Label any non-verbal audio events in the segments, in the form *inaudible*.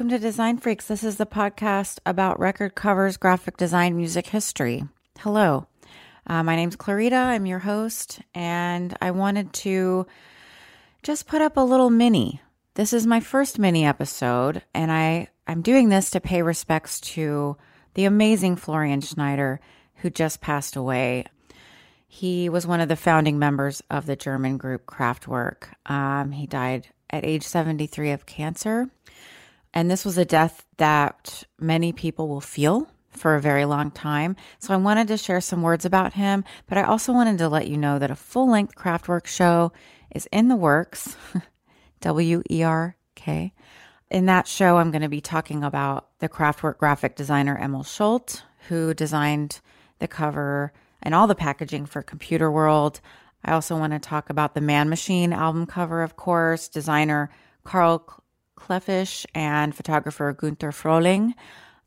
Welcome to Design Freaks. This is the podcast about record covers, graphic design, music history. Hello, uh, my name's Clarita. I'm your host, and I wanted to just put up a little mini. This is my first mini episode, and I, I'm doing this to pay respects to the amazing Florian Schneider, who just passed away. He was one of the founding members of the German group Kraftwerk. Um, he died at age 73 of cancer. And this was a death that many people will feel for a very long time. So I wanted to share some words about him, but I also wanted to let you know that a full length Kraftwerk show is in the works. *laughs* W E R K. In that show, I'm going to be talking about the Kraftwerk graphic designer Emil Schult, who designed the cover and all the packaging for Computer World. I also want to talk about the Man Machine album cover, of course, designer Karl Klefisch and photographer Gunther Frohling,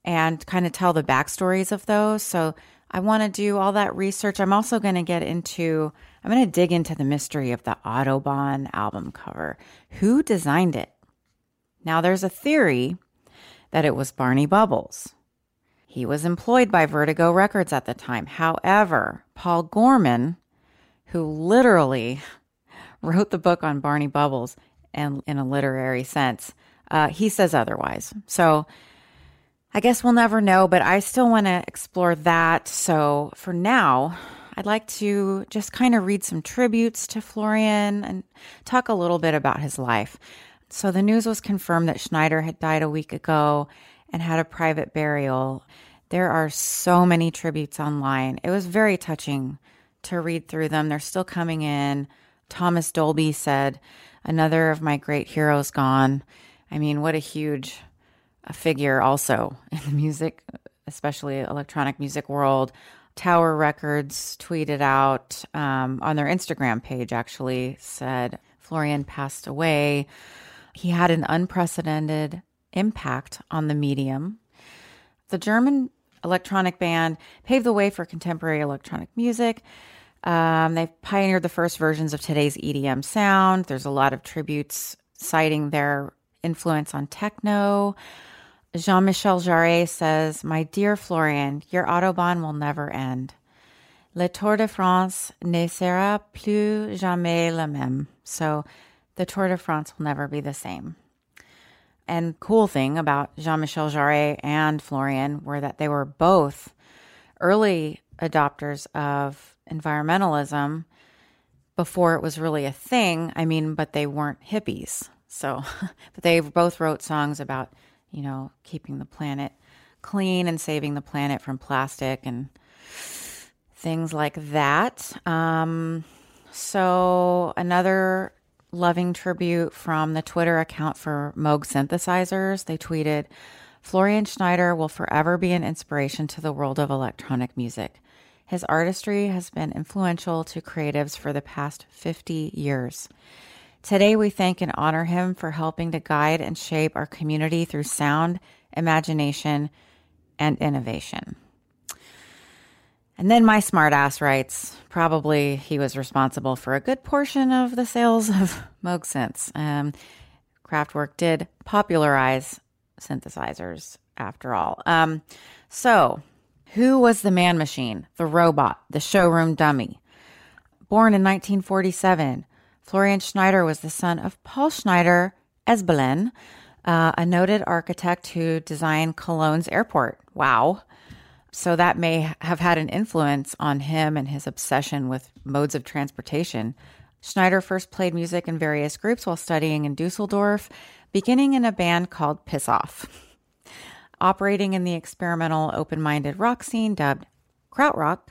and kind of tell the backstories of those. So I want to do all that research. I'm also going to get into, I'm going to dig into the mystery of the Autobahn album cover. Who designed it? Now, there's a theory that it was Barney Bubbles. He was employed by Vertigo Records at the time. However, Paul Gorman, who literally *laughs* wrote the book on Barney Bubbles and in a literary sense, uh, he says otherwise. So I guess we'll never know, but I still want to explore that. So for now, I'd like to just kind of read some tributes to Florian and talk a little bit about his life. So the news was confirmed that Schneider had died a week ago and had a private burial. There are so many tributes online. It was very touching to read through them. They're still coming in. Thomas Dolby said, Another of my great heroes gone. I mean, what a huge figure also *laughs* in the music, especially electronic music world. Tower Records tweeted out um, on their Instagram page, actually said Florian passed away. He had an unprecedented impact on the medium. The German electronic band paved the way for contemporary electronic music. Um, they pioneered the first versions of today's EDM sound. There's a lot of tributes citing their influence on techno. Jean Michel Jarre says, My dear Florian, your Autobahn will never end. Le Tour de France ne sera plus jamais le même. So the Tour de France will never be the same. And cool thing about Jean Michel Jarre and Florian were that they were both early adopters of environmentalism before it was really a thing. I mean, but they weren't hippies. So, *laughs* but they both wrote songs about, you know, keeping the planet clean and saving the planet from plastic and things like that. Um, so, another loving tribute from the Twitter account for Moog synthesizers. They tweeted, Florian Schneider will forever be an inspiration to the world of electronic music. His artistry has been influential to creatives for the past 50 years. Today, we thank and honor him for helping to guide and shape our community through sound, imagination, and innovation. And then my smartass writes, probably he was responsible for a good portion of the sales of *laughs* Moog synths. Um, Kraftwerk did popularize synthesizers after all. Um, so, who was the man machine, the robot, the showroom dummy? Born in 1947, Florian Schneider was the son of Paul Schneider Esleben, uh, a noted architect who designed Cologne's airport. Wow. So that may have had an influence on him and his obsession with modes of transportation. Schneider first played music in various groups while studying in Dusseldorf, beginning in a band called Piss Off. Operating in the experimental open minded rock scene dubbed Krautrock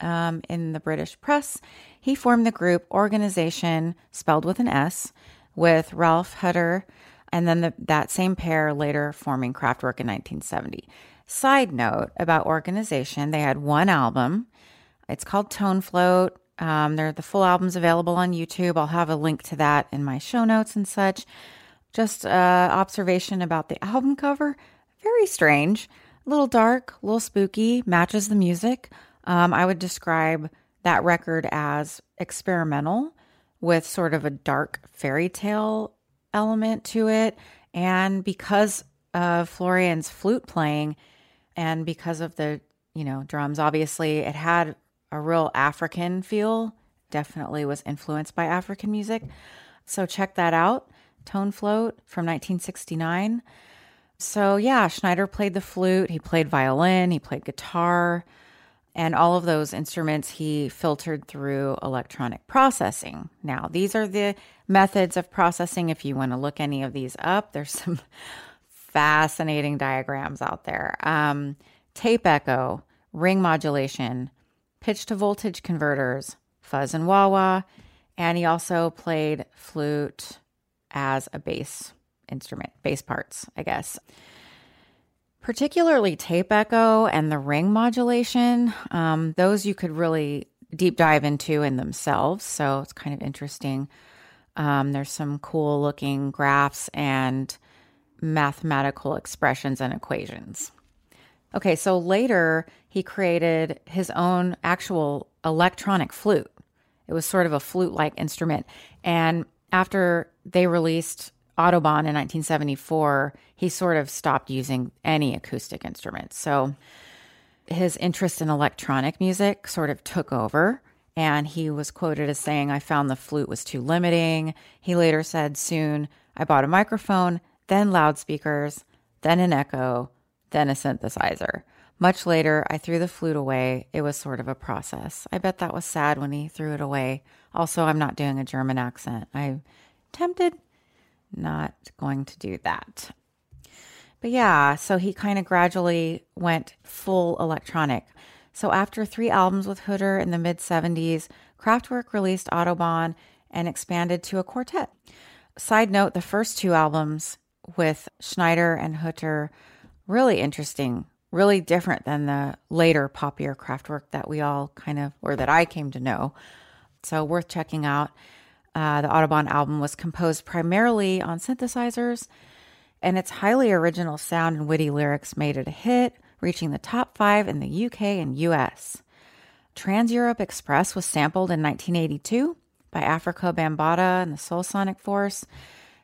um, in the British press, he formed the group Organisation, spelled with an S, with Ralf Hutter, and then the, that same pair later forming Kraftwerk in 1970. Side note about Organisation, they had one album. It's called Tone Float. Um, they're the full album's available on YouTube. I'll have a link to that in my show notes and such. Just uh, observation about the album cover. Very strange, a little dark, a little spooky, matches the music. Um, I would describe that record as experimental with sort of a dark fairy tale element to it. And because of Florian's flute playing and because of the, you know, drums, obviously it had a real African feel, definitely was influenced by African music. So check that out. Tone Float from 1969. So, yeah, Schneider played the flute, he played violin, he played guitar, and all of those instruments he filtered through electronic processing. Now, these are the methods of processing. If you want to look any of these up, *laughs* there's some fascinating diagrams out there. Um, tape echo, ring modulation, pitch to voltage converters, fuzz and wah wah, and he also played flute as a bass instrument, bass parts, I guess. Particularly tape echo and the ring modulation, um, those you could really deep dive into in themselves. So it's kind of interesting. Um, there's some cool looking graphs and mathematical expressions and equations. Okay, so later he created his own actual electronic flute. It was sort of a flute like instrument. And after they released Autobahn in 1974, he sort of stopped using any acoustic instruments. So his interest in electronic music sort of took over. And he was quoted as saying, I found the flute was too limiting. He later said, Soon I bought a microphone, then loudspeakers, then an echo, then a synthesizer. Much later, I threw the flute away. It was sort of a process. I bet that was sad when he threw it away. Also, I'm not doing a German accent. I'm tempted not going to do that. But yeah, so he kind of gradually went full electronic. So after three albums with Hutter in the mid 70s, Kraftwerk released Autobahn and expanded to a quartet. Side note, the first two albums with Schneider and Hutter, really interesting, really different than the later poppier Kraftwerk that we all kind of, or that I came to know. So worth checking out. Uh, the Autobahn album was composed primarily on synthesizers, and its highly original sound and witty lyrics made it a hit, reaching the top five in the UK and US. Trans Europe Express was sampled in 1982 by Afrika Bambaataa and the Soul Sonic Force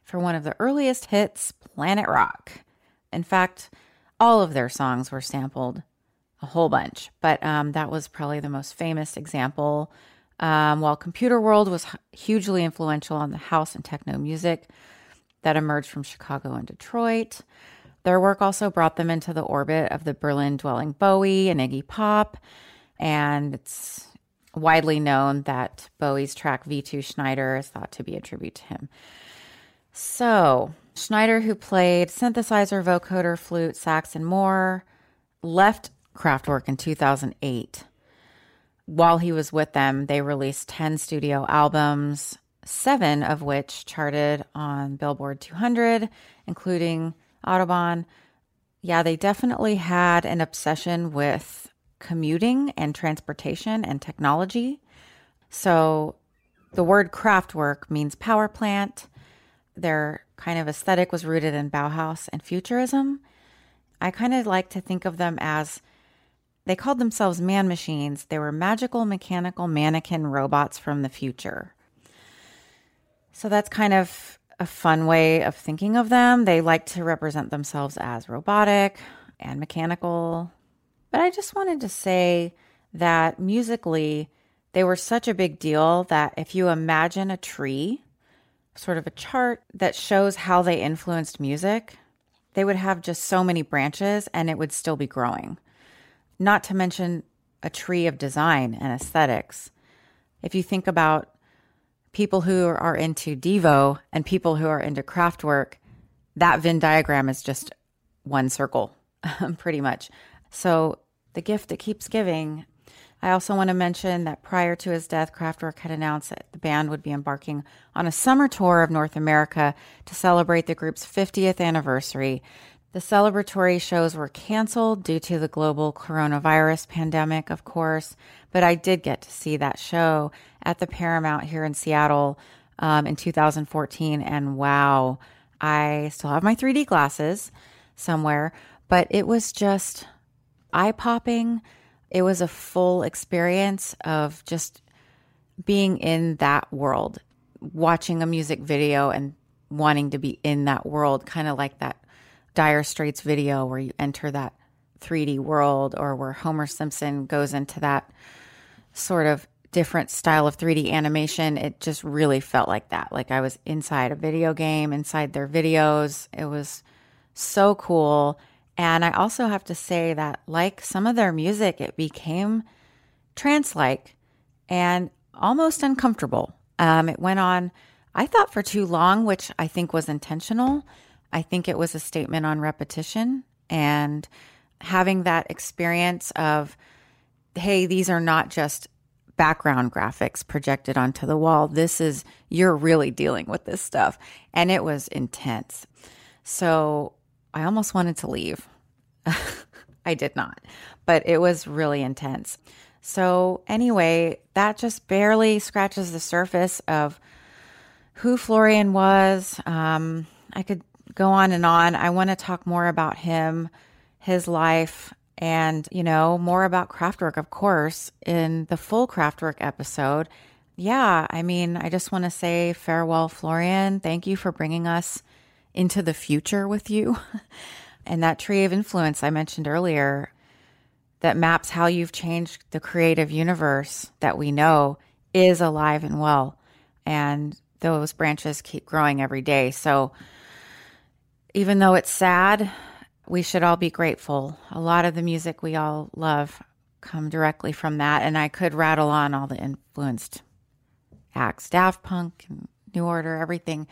for one of the earliest hits, Planet Rock. In fact, all of their songs were sampled, a whole bunch, but um, that was probably the most famous example um, while Computer World was hugely influential on the house and techno music that emerged from Chicago and Detroit, their work also brought them into the orbit of the Berlin dwelling Bowie and Iggy Pop. And it's widely known that Bowie's track V2 Schneider is thought to be a tribute to him. So, Schneider, who played synthesizer, vocoder, flute, sax, and more, left Kraftwerk in 2008 while he was with them, they released 10 studio albums, seven of which charted on Billboard 200, including Autobahn. Yeah, they definitely had an obsession with commuting and transportation and technology. So the word Kraftwerk means power plant. Their kind of aesthetic was rooted in Bauhaus and futurism. I kind of like to think of them as they called themselves man machines. They were magical mechanical mannequin robots from the future. So that's kind of a fun way of thinking of them. They like to represent themselves as robotic and mechanical. But I just wanted to say that musically, They were such a big deal that if you imagine a tree, sort of a chart that shows how they influenced music, they would have just so many branches and it would still be growing. Not to mention a tree of design and aesthetics. If you think about people who are into Devo and people who are into Kraftwerk, that Venn diagram is just one circle, *laughs* pretty much. So the gift that keeps giving. I also want to mention that prior to his death, Kraftwerk had announced that the band would be embarking on a summer tour of North America to celebrate the group's 50th anniversary. The celebratory shows were canceled due to the global coronavirus pandemic, of course, but I did get to see that show at the Paramount here in Seattle um, in 2014. And wow, I still have my 3D glasses somewhere, but it was just eye popping. It was a full experience of just being in that world, watching a music video and wanting to be in that world, kind of like that Dire Straits video where you enter that 3D world or where Homer Simpson goes into that sort of different style of 3D animation. It just really felt like that. Like I was inside a video game, inside their videos. It was so cool. And I also have to say that, like some of their music, it became trance like and almost uncomfortable. Um, it went on, I thought, for too long, which I think was intentional. I think it was a statement on repetition and having that experience of, hey, these are not just background graphics projected onto the wall. This is, you're really dealing with this stuff. And it was intense. So I almost wanted to leave. *laughs* I did not, but it was really intense. So, anyway, that just barely scratches the surface of who Florian was. Um, I could go on and on. I want to talk more about him, his life, and, you know, more about Kraftwerk, of course, in the full Kraftwerk episode. Yeah, I mean, I just want to say farewell, Florian. Thank you for bringing us into the future with you. *laughs* and that tree of influence I mentioned earlier that maps how you've changed the creative universe that we know is alive and well. And those branches keep growing every day. So, even though it's sad, we should all be grateful. A lot of the music we all love come directly from that. And I could rattle on all the influenced acts, Daft Punk and New Order, everything.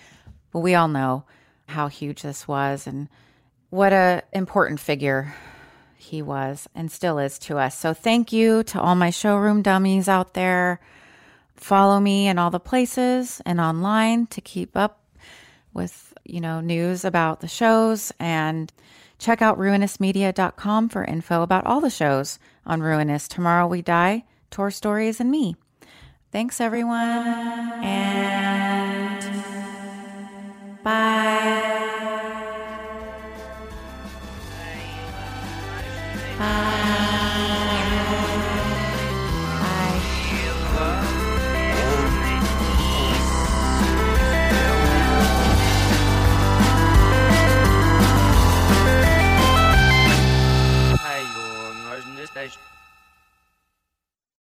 But we all know how huge this was and what a important figure he was and still is to us. So thank you to all my showroom dummies out there. Follow me in all the places and online to keep up with you know, news about the shows and check out ruinousmedia.com for info about all the shows on Ruinous. Tomorrow We Die, Tour Stories, and me. Thanks, everyone, and.